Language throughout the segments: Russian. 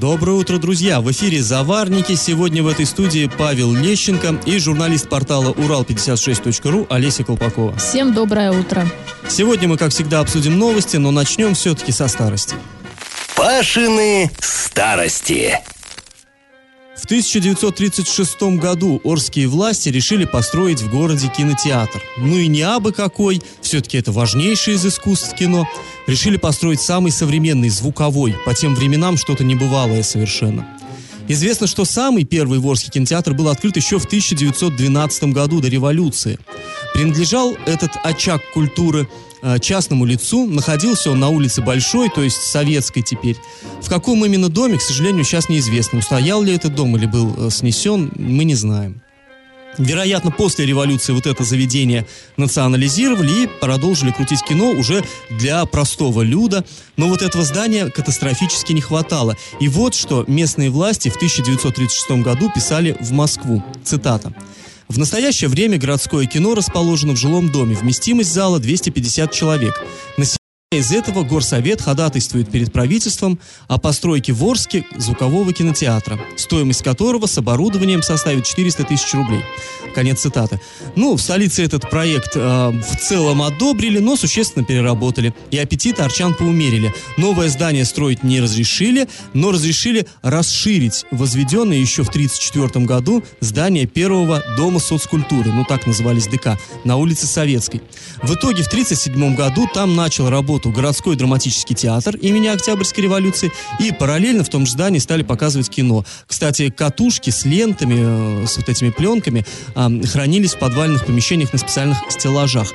Доброе утро, друзья! В эфире «Заварники». Сегодня в этой студии Павел Лещенко и журналист портала Урал56.ру Олеся Колпакова. Всем доброе утро! Сегодня мы, как всегда, обсудим новости, но начнем все-таки со старости. Пашины старости. В 1936 году Орские власти решили построить в городе кинотеатр. Ну и не абы какой, все-таки это важнейшее из искусств кино. Решили построить самый современный, звуковой, по тем временам что-то небывалое совершенно. Известно, что самый первый Ворский кинотеатр был открыт еще в 1912 году, до революции. Принадлежал этот очаг культуры Э, частному лицу. Находился он на улице Большой, то есть советской теперь. В каком именно доме, к сожалению, сейчас неизвестно. Устоял ли этот дом или был э, снесен, мы не знаем. Вероятно, после революции вот это заведение национализировали и продолжили крутить кино уже для простого люда. Но вот этого здания катастрофически не хватало. И вот что местные власти в 1936 году писали в Москву. Цитата. В настоящее время городское кино расположено в жилом доме. Вместимость зала 250 человек. Население из этого горсовет ходатайствует перед правительством о постройке в Орске звукового кинотеатра, стоимость которого с оборудованием составит 400 тысяч рублей. Конец цитаты. Ну, в столице этот проект э, в целом одобрили, но существенно переработали. И аппетиты арчан поумерили. Новое здание строить не разрешили, но разрешили расширить возведенное еще в 1934 году здание первого дома соцкультуры, ну так назывались ДК, на улице Советской. В итоге в 1937 году там начал работать работу городской драматический театр имени Октябрьской революции, и параллельно в том же здании стали показывать кино. Кстати, катушки с лентами, э, с вот этими пленками хранились в подвальных помещениях на специальных стеллажах.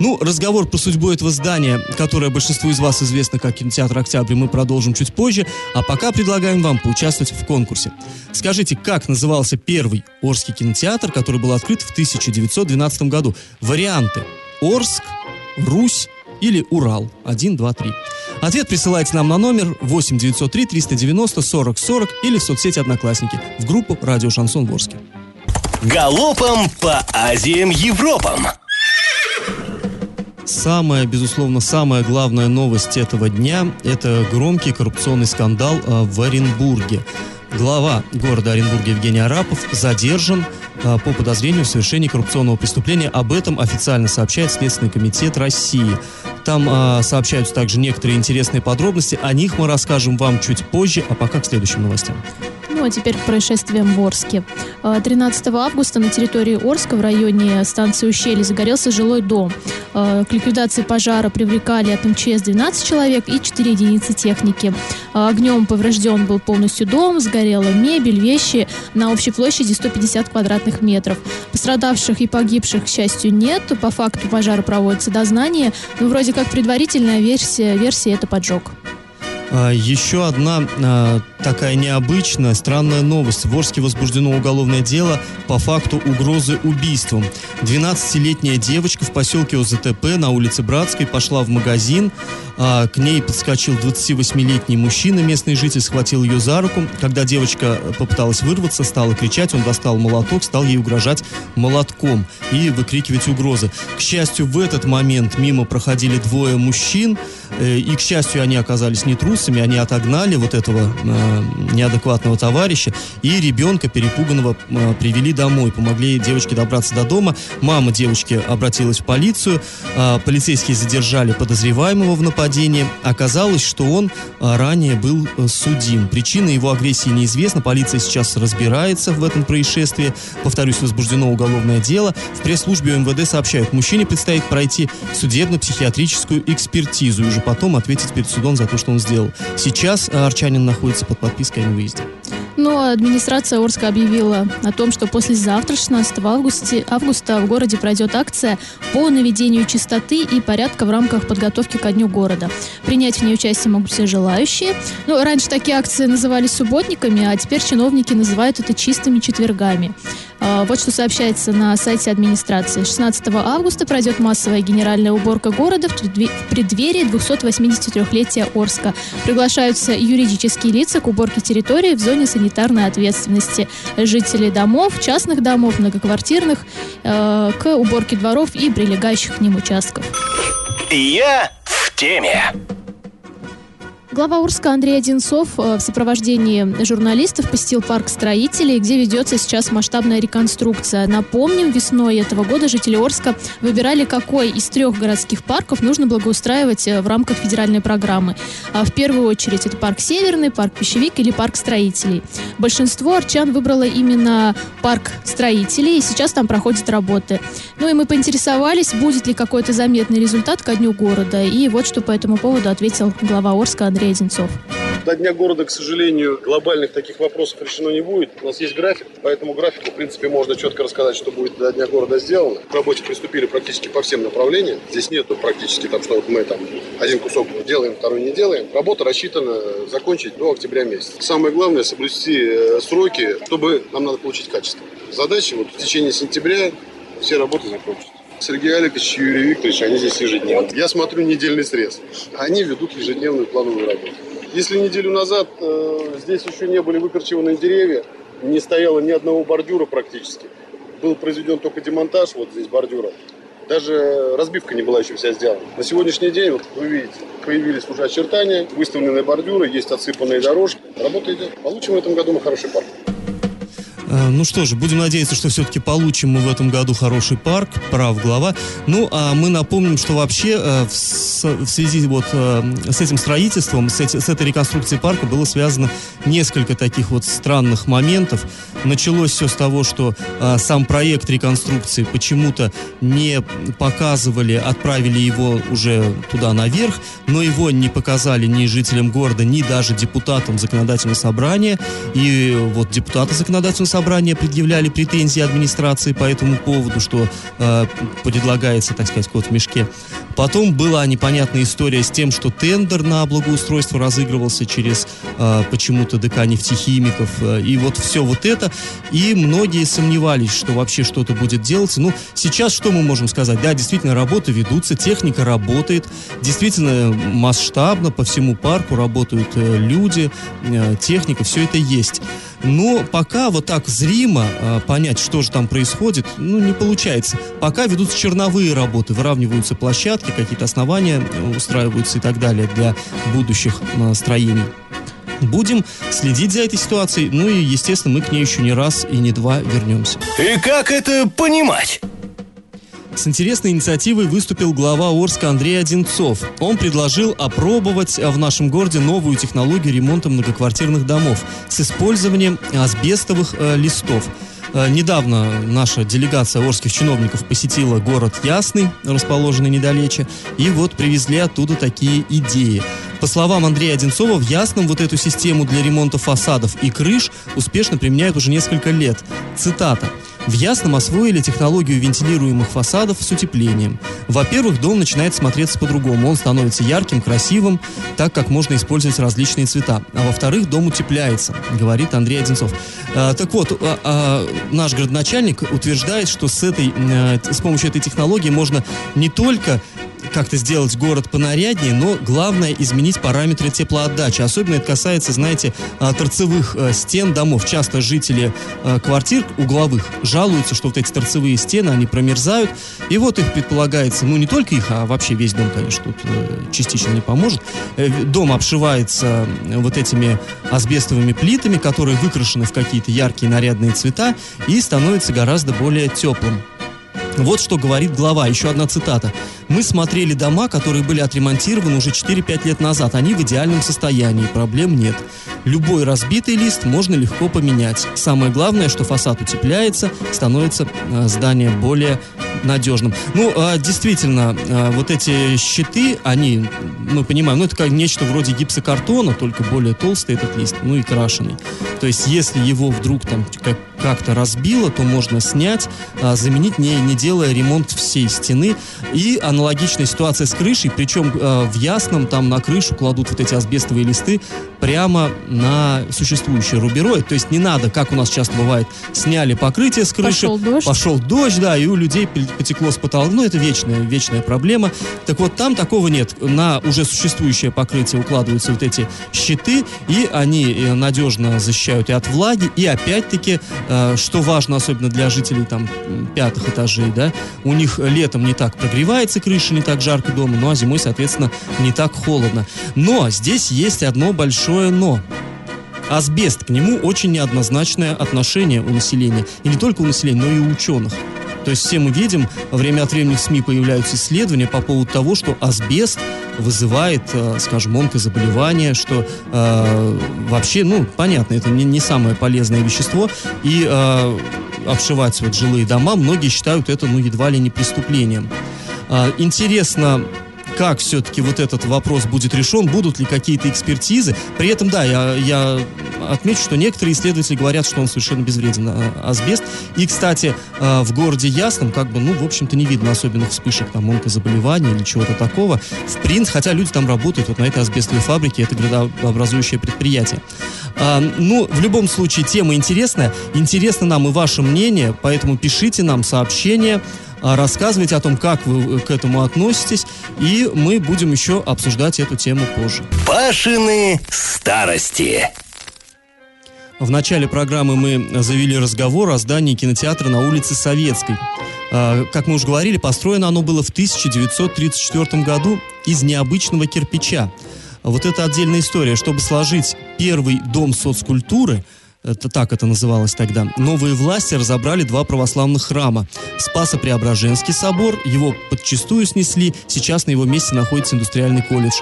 Ну, разговор про судьбу этого здания, которое большинству из вас известно как кинотеатр «Октябрь», мы продолжим чуть позже, а пока предлагаем вам поучаствовать в конкурсе. Скажите, как назывался первый Орский кинотеатр, который был открыт в 1912 году? Варианты. Орск, Русь, или Урал 1, 2, 3. Ответ присылайте нам на номер 8 903 390 40 40 или в соцсети Одноклассники в группу Радио Шансон Ворске. Галопом по Азиям Европам! Самая, безусловно, самая главная новость этого дня – это громкий коррупционный скандал э, в Оренбурге. Глава города Оренбурга Евгений Арапов задержан а, по подозрению в совершении коррупционного преступления. Об этом официально сообщает Следственный комитет России. Там э, сообщаются также некоторые интересные подробности. О них мы расскажем вам чуть позже, а пока к следующим новостям. Ну а теперь к происшествиям в Орске. 13 а, августа на территории Орска в районе станции Ущелье загорелся жилой дом. А, к ликвидации пожара привлекали от МЧС 12 человек и 4 единицы техники. А, огнем поврежден был полностью дом, сгорела мебель, вещи на общей площади 150 квадратных метров. Пострадавших и погибших, к счастью, нет. По факту пожара проводится дознание. Но вроде как предварительная версия, версия это поджог. Еще одна такая необычная, странная новость. В Орске возбуждено уголовное дело по факту угрозы убийством. 12-летняя девочка в поселке ОЗТП на улице Братской пошла в магазин. А, к ней подскочил 28-летний мужчина, местный житель, схватил ее за руку. Когда девочка попыталась вырваться, стала кричать, он достал молоток, стал ей угрожать молотком и выкрикивать угрозы. К счастью, в этот момент мимо проходили двое мужчин, э, и, к счастью, они оказались не трусами, они отогнали вот этого э, неадекватного товарища, и ребенка перепуганного э, привели домой, помогли девочке добраться до дома. Мама девочки обратилась в полицию, э, полицейские задержали подозреваемого в нападении. Оказалось, что он ранее был судим. Причина его агрессии неизвестна, полиция сейчас разбирается в этом происшествии. Повторюсь, возбуждено уголовное дело. В пресс-службе МВД сообщают, мужчине предстоит пройти судебно-психиатрическую экспертизу и уже потом ответить перед судом за то, что он сделал. Сейчас арчанин находится под подпиской о невыезде. Но администрация Орска объявила о том, что послезавтра, 16 августа, августа, в городе пройдет акция по наведению чистоты и порядка в рамках подготовки ко дню города. Принять в ней участие могут все желающие. Ну, раньше такие акции назывались субботниками, а теперь чиновники называют это чистыми четвергами. А, вот что сообщается на сайте администрации. 16 августа пройдет массовая генеральная уборка города в преддверии 283-летия Орска. Приглашаются юридические лица к уборке территории в зоне санитарной ответственности. Жители домов, частных домов, многоквартирных, э, к уборке дворов и прилегающих к ним участков. Я в теме. Глава Урска Андрей Одинцов э, в сопровождении журналистов посетил парк строителей, где ведется сейчас масштабная реконструкция. Напомним, весной этого года жители Орска выбирали, какой из трех городских парков нужно благоустраивать э, в рамках федеральной программы. А в первую очередь это парк Северный, парк Пищевик или парк строителей. Большинство арчан выбрало именно парк строителей, и сейчас там проходят работы. Ну и мы поинтересовались, будет ли какой-то заметный результат ко дню города. И вот что по этому поводу ответил глава Орска Андрей Андрей Одинцов. До Дня города, к сожалению, глобальных таких вопросов решено не будет. У нас есть график, по этому графику, в принципе, можно четко рассказать, что будет до Дня города сделано. К работе приступили практически по всем направлениям. Здесь нету практически там, что вот мы там один кусок делаем, второй не делаем. Работа рассчитана закончить до октября месяца. Самое главное соблюсти э, сроки, чтобы нам надо получить качество. Задача вот в течение сентября все работы закончатся. Сергей Аликович и Юрий Викторович, они здесь ежедневно. Я смотрю недельный срез. Они ведут ежедневную плановую работу. Если неделю назад э, здесь еще не были выкорчеваны деревья, не стояло ни одного бордюра практически, был произведен только демонтаж вот здесь бордюра, даже разбивка не была еще вся сделана. На сегодняшний день, вот вы видите, появились уже очертания, выставленные бордюры, есть отсыпанные дорожки. Работа идет. Получим в этом году мы хороший парк. Э, ну что же, будем надеяться, что все-таки получим мы в этом году хороший парк, прав глава. Ну, а мы напомним, что вообще э, в, связи вот э, с этим строительством, с этой реконструкцией парка было связано несколько таких вот странных моментов. Началось все с того, что сам проект реконструкции почему-то не показывали, отправили его уже туда наверх, но его не показали ни жителям города, ни даже депутатам законодательного собрания. И вот депутаты законодательного собрания предъявляли претензии администрации по этому поводу, что э, предлагается, так сказать, кот в мешке. Потом была непонятная история с тем, что тендер на благоустройство разыгрывался через э, почему-то ДК нефтехимиков. Э, и вот все вот это. И многие сомневались, что вообще что-то будет делаться. Ну, сейчас что мы можем сказать? Да, действительно, работы ведутся, техника работает. Действительно, масштабно по всему парку работают э, люди, э, техника, все это есть. Но пока вот так зримо э, понять, что же там происходит, ну, не получается. Пока ведутся черновые работы, выравниваются площадки, какие-то основания э, устраиваются и так далее для будущих э, строений. Будем следить за этой ситуацией, ну и, естественно, мы к ней еще не раз и не два вернемся. И как это понимать? С интересной инициативой выступил глава Орска Андрей Одинцов. Он предложил опробовать в нашем городе новую технологию ремонта многоквартирных домов с использованием асбестовых э, листов. Э, недавно наша делегация орских чиновников посетила город Ясный, расположенный недалече, и вот привезли оттуда такие идеи. По словам Андрея Одинцова, в Ясном вот эту систему для ремонта фасадов и крыш успешно применяют уже несколько лет. Цитата. В Ясном освоили технологию вентилируемых фасадов с утеплением. Во-первых, дом начинает смотреться по-другому. Он становится ярким, красивым, так как можно использовать различные цвета. А во-вторых, дом утепляется, говорит Андрей Одинцов. А, так вот, а, а, наш городначальник утверждает, что с, этой, а, с помощью этой технологии можно не только как-то сделать город понаряднее, но главное изменить параметры теплоотдачи. Особенно это касается, знаете, а, торцевых э, стен домов. Часто жители э, квартир угловых жалуются, что вот эти торцевые стены, они промерзают. И вот их предполагается, ну не только их, а вообще весь дом, конечно, тут э, частично не поможет. Дом обшивается вот этими асбестовыми плитами, которые выкрашены в какие-то яркие нарядные цвета и становится гораздо более теплым. Вот что говорит глава, еще одна цитата. «Мы смотрели дома, которые были отремонтированы уже 4-5 лет назад. Они в идеальном состоянии, проблем нет. Любой разбитый лист можно легко поменять. Самое главное, что фасад утепляется, становится э, здание более надежным. Ну, а, действительно, а, вот эти щиты, они, мы понимаем, ну, это как нечто вроде гипсокартона, только более толстый этот лист, ну и крашеный. То есть, если его вдруг там как, как-то разбило, то можно снять, а, заменить, не, не делая ремонт всей стены. И аналогичная ситуация с крышей, причем а, в Ясном там на крышу кладут вот эти асбестовые листы прямо на существующее рубероид. То есть не надо, как у нас часто бывает, сняли покрытие с крыши. Пошел дождь. Пошел дождь, да, и у людей потекло с потолка. Ну, это вечная, вечная проблема. Так вот, там такого нет. На уже существующее покрытие укладываются вот эти щиты, и они э, надежно защищают и от влаги, и опять-таки, э, что важно, особенно для жителей там пятых этажей, да, у них летом не так прогревается крыша, не так жарко дома, ну а зимой, соответственно, не так холодно. Но здесь есть одно большое но. Асбест, к нему очень неоднозначное отношение у населения. И не только у населения, но и у ученых. То есть все мы видим, время от времени в СМИ появляются исследования по поводу того, что асбест вызывает, э, скажем, онкозаболевания, что э, вообще, ну, понятно, это не, не самое полезное вещество, и э, обшивать вот жилые дома, многие считают это, ну, едва ли не преступлением. Э, интересно, как все-таки вот этот вопрос будет решен, будут ли какие-то экспертизы. При этом, да, я, я отмечу, что некоторые исследователи говорят, что он совершенно безвреден, а, асбест. И, кстати, а, в городе Ясном, как бы, ну, в общем-то, не видно особенных вспышек там онкозаболеваний или чего-то такого. В принципе, хотя люди там работают вот на этой асбестовой фабрике, это градообразующее предприятие. А, ну, в любом случае, тема интересная. Интересно нам и ваше мнение, поэтому пишите нам сообщения рассказывайте о том, как вы к этому относитесь, и мы будем еще обсуждать эту тему позже. Пашины старости. В начале программы мы завели разговор о здании кинотеатра на улице Советской. А, как мы уже говорили, построено оно было в 1934 году из необычного кирпича. Вот это отдельная история. Чтобы сложить первый дом соцкультуры – это так это называлось тогда, новые власти разобрали два православных храма. Спасо-Преображенский собор, его подчистую снесли, сейчас на его месте находится индустриальный колледж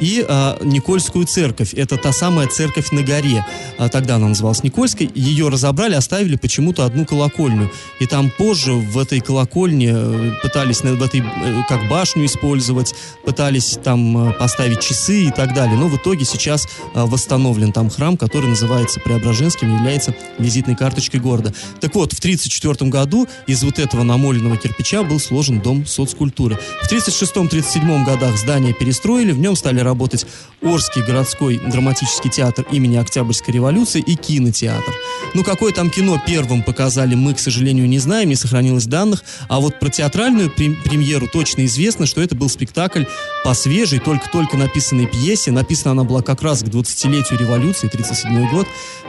и а, Никольскую церковь. Это та самая церковь на горе. А, тогда она называлась Никольской. Ее разобрали, оставили почему-то одну колокольню. И там позже в этой колокольне э, пытались в этой, э, как башню использовать, пытались там э, поставить часы и так далее. Но в итоге сейчас а, восстановлен там храм, который называется Преображенским, является визитной карточкой города. Так вот, в 1934 году из вот этого намоленного кирпича был сложен дом соцкультуры. В 1936-1937 годах здание перестроили, в нем стали работать Орский городской драматический театр имени Октябрьской революции и кинотеатр. Ну, какое там кино первым показали, мы, к сожалению, не знаем, не сохранилось данных, а вот про театральную премьеру точно известно, что это был спектакль по свежей, только-только написанной пьесе. Написана она была как раз к 20-летию революции, 37 год.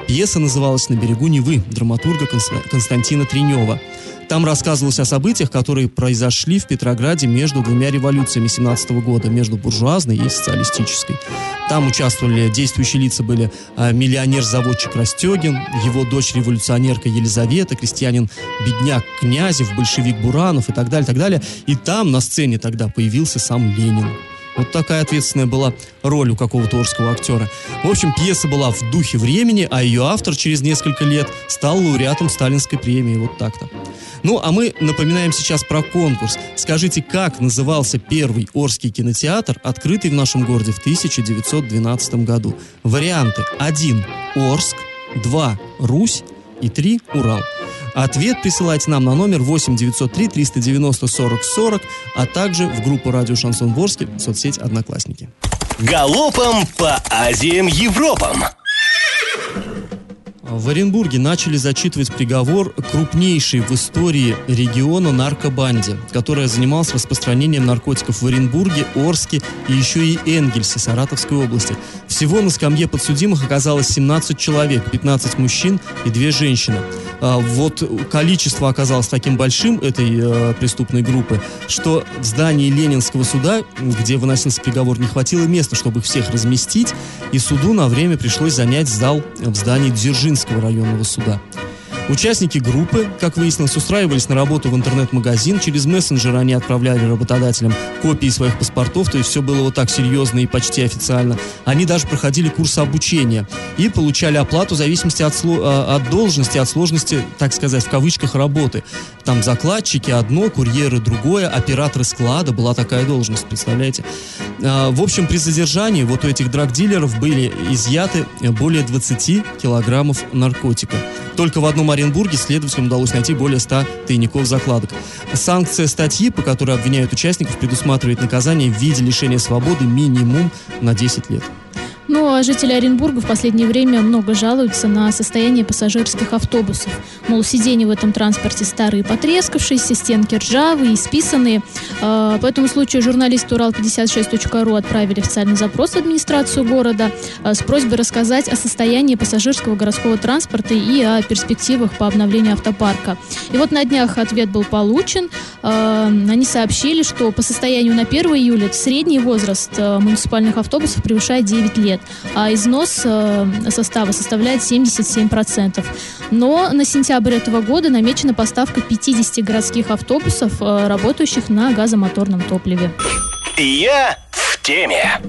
Пьеса называлась «На берегу Невы» драматурга Константина Тренева. Там рассказывалось о событиях, которые произошли в Петрограде между двумя революциями 17 года, между буржуазной и социалистической. Там участвовали действующие лица были а, миллионер-заводчик Растегин, его дочь-революционерка Елизавета, крестьянин-бедняк Князев, большевик Буранов и так далее, так далее. И там на сцене тогда появился сам Ленин. Вот такая ответственная была роль у какого-то орского актера. В общем, пьеса была в духе времени, а ее автор через несколько лет стал лауреатом Сталинской премии. Вот так-то. Ну, а мы напоминаем сейчас про конкурс. Скажите, как назывался первый Орский кинотеатр, открытый в нашем городе в 1912 году? Варианты. 1. Орск. 2. Русь. И 3. Урал. Ответ присылайте нам на номер 8 903 390 40 40, а также в группу «Радио Шансон Ворске» в соцсеть «Одноклассники». Галопом по Азиям Европам! В Оренбурге начали зачитывать приговор крупнейшей в истории региона наркобанде, которая занималась распространением наркотиков в Оренбурге, Орске и еще и Энгельсе Саратовской области. Всего на скамье подсудимых оказалось 17 человек, 15 мужчин и 2 женщины. А, вот количество оказалось таким большим этой э, преступной группы, что в здании Ленинского суда, где выносился приговор, не хватило места, чтобы их всех разместить, и суду на время пришлось занять зал в здании Дзержинского районного суда. Участники группы, как выяснилось, устраивались на работу в интернет-магазин. Через мессенджер они отправляли работодателям копии своих паспортов, то есть все было вот так серьезно и почти официально. Они даже проходили курсы обучения и получали оплату в зависимости от, а, от должности, от сложности, так сказать, в кавычках, работы. Там закладчики одно, курьеры другое, операторы склада, была такая должность, представляете? А, в общем, при задержании вот у этих драгдилеров были изъяты более 20 килограммов наркотика. Только в одном Оренбурге следователям удалось найти более 100 тайников закладок. Санкция статьи, по которой обвиняют участников, предусматривает наказание в виде лишения свободы минимум на 10 лет. Ну, а жители Оренбурга в последнее время много жалуются на состояние пассажирских автобусов. Мол, сиденья в этом транспорте старые, потрескавшиеся, стенки ржавые, исписанные. А, по этому случаю журналисты Урал56.ру отправили официальный запрос в администрацию города а, с просьбой рассказать о состоянии пассажирского городского транспорта и о перспективах по обновлению автопарка. И вот на днях ответ был получен. Они сообщили, что по состоянию на 1 июля средний возраст муниципальных автобусов превышает 9 лет, а износ состава составляет 77%. Но на сентябрь этого года намечена поставка 50 городских автобусов, работающих на газомоторном топливе. Я в теме.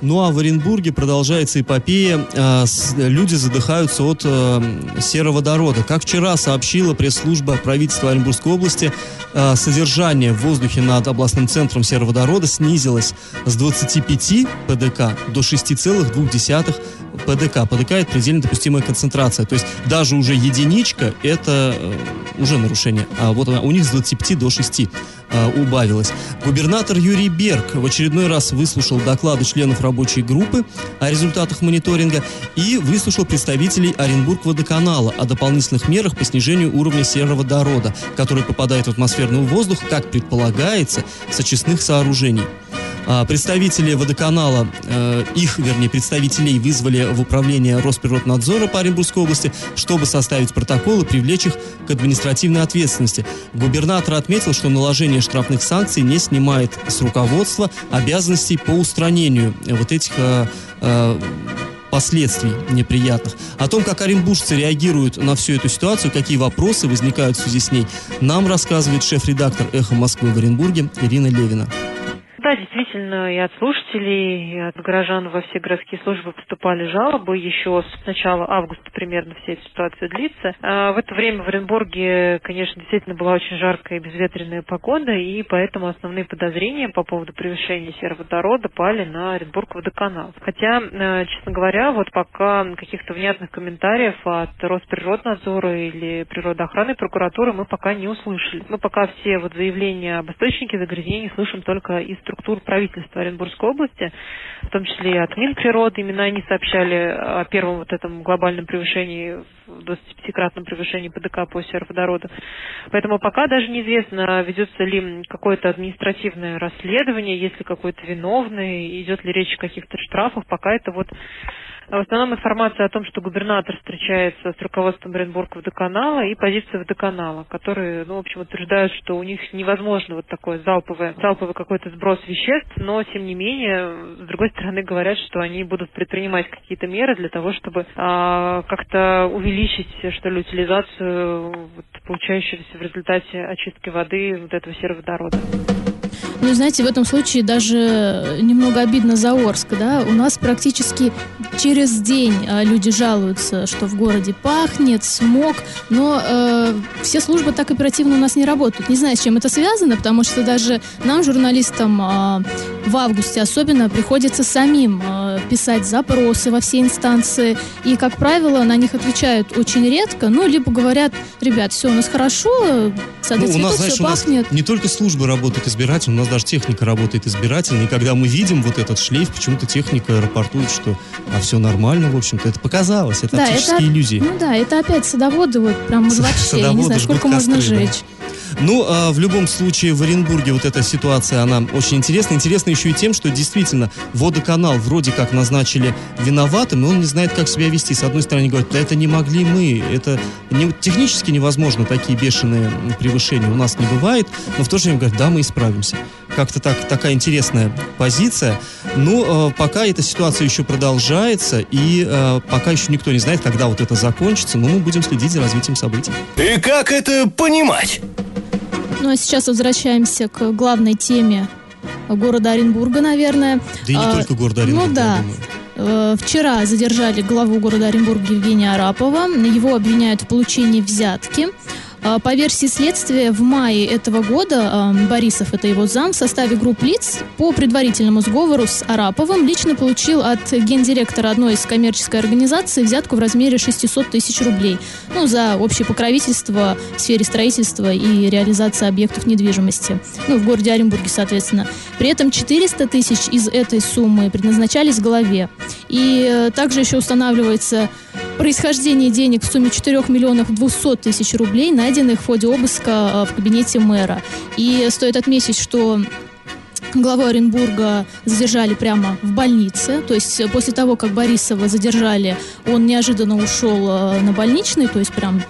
Ну а в Оренбурге продолжается эпопея. С, люди задыхаются от э, сероводорода. Как вчера сообщила пресс-служба правительства Оренбургской области, э, содержание в воздухе над областным центром сероводорода снизилось с 25 ПДК до 6,2 ПДК. ПДК это предельно допустимая концентрация. То есть даже уже единичка это э, уже нарушение. А вот у них с 25 до 6 э, убавилось. Губернатор Юрий Берг в очередной раз выслушал доклады членов рабочей группы о результатах мониторинга и выслушал представителей Оренбург водоканала о дополнительных мерах по снижению уровня сероводорода, который попадает в атмосферный воздух, как предполагается, с очистных сооружений. А, представители водоканала, э, их, вернее, представителей вызвали в управление Росприроднадзора по Оренбургской области, чтобы составить протокол и привлечь их к административной ответственности. Губернатор отметил, что наложение штрафных санкций не снимает с руководства обязанностей по устранению вот этих э, э, последствий неприятных. О том, как оренбуржцы реагируют на всю эту ситуацию, какие вопросы возникают в связи с ней, нам рассказывает шеф-редактор «Эхо Москвы» в Оренбурге Ирина Левина. Да, действительно, и от слушателей, и от горожан во все городские службы поступали жалобы. Еще с начала августа примерно вся эта ситуация длится. А в это время в Оренбурге, конечно, действительно была очень жаркая и безветренная погода, и поэтому основные подозрения по поводу превышения сероводорода пали на Оренбург водоканал. Хотя, э, честно говоря, вот пока каких-то внятных комментариев от Росприроднадзора или природоохраны прокуратуры мы пока не услышали. Мы пока все вот заявления об источнике загрязнений слышим только из структур правительства Оренбургской области, в том числе и от Минприроды. Именно они сообщали о первом вот этом глобальном превышении, 25-кратном превышении ПДК по сероводороду. Поэтому пока даже неизвестно, ведется ли какое-то административное расследование, есть ли какой-то виновный, идет ли речь о каких-то штрафах. Пока это вот в основном информация о том, что губернатор встречается с руководством Оренбург водоканала и позиция водоканала, которые, ну, в общем, утверждают, что у них невозможно вот такой залповый, залповый какой-то сброс веществ, но, тем не менее, с другой стороны, говорят, что они будут предпринимать какие-то меры для того, чтобы а, как-то увеличить, что ли, утилизацию вот, получающегося в результате очистки воды вот этого сероводорода. Ну, знаете, в этом случае даже немного обидно за Орск, да? У нас практически через день а, люди жалуются, что в городе пахнет, смог, но э, все службы так оперативно у нас не работают. Не знаю, с чем это связано, потому что даже нам, журналистам, э, в августе особенно приходится самим э, писать запросы во все инстанции, и, как правило, на них отвечают очень редко, ну, либо говорят, ребят, все у нас хорошо, сады ну, у нас, знаешь, все пахнет. не только службы работают избирательно, у нас даже техника работает избирательно, и когда мы видим вот этот шлейф, почему-то техника рапортует, что а все нормально, в общем-то, это показалось, это да, оптические это, иллюзии. Ну да, это опять садоводы, вот прям вообще, я не знаю, сколько можно жечь. Ну, а в любом случае, в Оренбурге вот эта ситуация, она очень интересна. Интересна еще и тем, что действительно водоканал вроде как назначили виноватым, и он не знает, как себя вести. С одной стороны, говорят, да это не могли мы, это не, технически невозможно, такие бешеные превышения у нас не бывает, но в то же время говорят, да, мы исправимся. Как-то так, такая интересная позиция. Ну, э, пока эта ситуация еще продолжается, и э, пока еще никто не знает, когда вот это закончится, но мы будем следить за развитием событий. И как это понимать? Ну а сейчас возвращаемся к главной теме города Оренбурга, наверное. Да и не а, только города Оренбурга. Ну да. Э, вчера задержали главу города Оренбурга Евгения Арапова. Его обвиняют в получении взятки. А, по версии следствия, в мае этого года Борисов, это его зам, в составе групп лиц по предварительному сговору с Араповым лично получил от гендиректора одной из коммерческой организаций взятку в размере 600 тысяч рублей. Ну, за общее покровительство в сфере строительства и реализации объектов недвижимости. Ну, в городе Оренбурге, соответственно. При этом 400 тысяч из этой суммы предназначались главе. И э, также еще устанавливается происхождение денег в сумме 4 миллионов 200 тысяч рублей, найденных в ходе обыска э, в кабинете мэра. И стоит отметить, что Главу Оренбурга задержали прямо в больнице. То есть после того, как Борисова задержали, он неожиданно ушел э, на больничный, то есть прям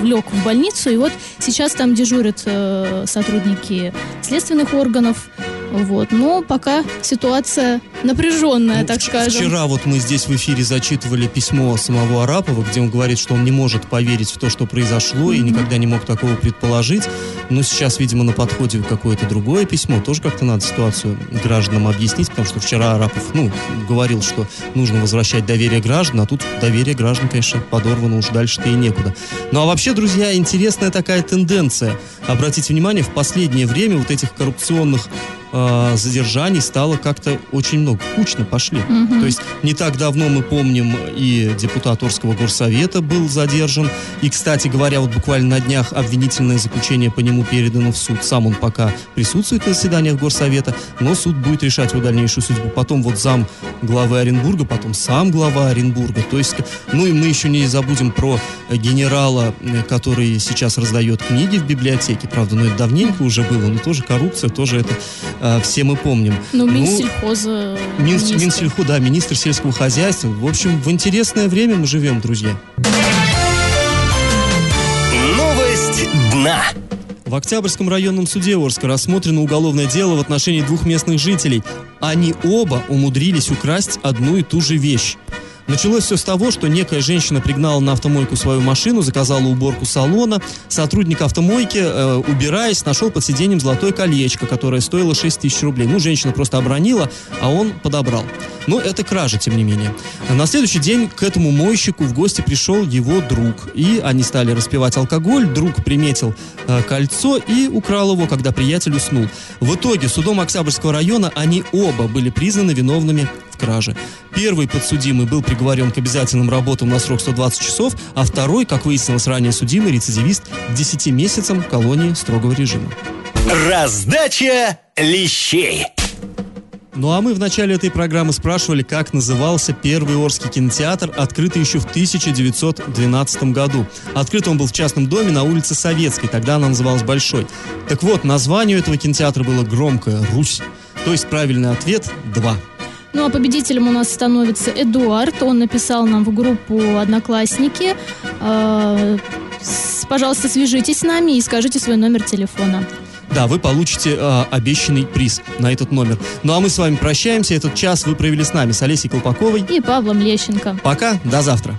влек в больницу. И вот сейчас там дежурят э, сотрудники следственных органов. Вот. Но пока ситуация напряженная, ну, так скажем. Вчера вот мы здесь в эфире зачитывали письмо самого Арапова, где он говорит, что он не может поверить в то, что произошло, mm-hmm. и никогда не мог такого предположить. Но сейчас, видимо, на подходе какое-то другое письмо. Тоже как-то надо ситуацию гражданам объяснить, потому что вчера Арапов, ну, говорил, что нужно возвращать доверие граждан, а тут доверие граждан, конечно, подорвано уж дальше-то и некуда. Ну, а вообще, друзья, интересная такая тенденция. Обратите внимание, в последнее время вот этих коррупционных э, задержаний стало как-то очень много. Кучно пошли. Угу. То есть не так давно мы помним и депутат Орского горсовета был задержан. И, кстати говоря, вот буквально на днях обвинительное заключение по нему передано в суд. Сам он пока присутствует на заседаниях горсовета, но суд будет решать его дальнейшую судьбу. Потом вот зам главы Оренбурга, потом сам глава Оренбурга. То есть, ну и мы еще не забудем про генерала, который сейчас раздает книги в библиотеке. Правда, ну это давненько уже было, но тоже коррупция, тоже это э, все мы помним. Ну, Минсельхоза. Ну, Мин, Минсельху, да, министр сельского хозяйства. В общем, в интересное время мы живем, друзья. Новость дна. В Октябрьском районном суде Орска рассмотрено уголовное дело в отношении двух местных жителей. Они оба умудрились украсть одну и ту же вещь. Началось все с того, что некая женщина пригнала на автомойку свою машину, заказала уборку салона. Сотрудник автомойки, э, убираясь, нашел под сиденьем золотое колечко, которое стоило 6 тысяч рублей. Ну, женщина просто обронила, а он подобрал. Но это кража, тем не менее. На следующий день к этому мойщику в гости пришел его друг. И они стали распивать алкоголь. Друг приметил э, кольцо и украл его, когда приятель уснул. В итоге судом Октябрьского района они оба были признаны виновными в краже. Первый подсудимый был приговорен к обязательным работам на срок 120 часов, а второй, как выяснилось ранее судимый, рецидивист, к 10 месяцам колонии строгого режима. Раздача лещей. Ну а мы в начале этой программы спрашивали, как назывался первый Орский кинотеатр, открытый еще в 1912 году. Открыт он был в частном доме на улице Советской, тогда она называлась Большой. Так вот, название этого кинотеатра было громкое – «Русь». То есть правильный ответ – два. Ну а победителем у нас становится Эдуард. Он написал нам в группу «Одноклассники». Э, пожалуйста, свяжитесь с нами и скажите свой номер телефона. Да, вы получите э, обещанный приз на этот номер. Ну а мы с вами прощаемся. Этот час вы провели с нами, с Олесей Колпаковой. И Павлом Лещенко. Пока, до завтра.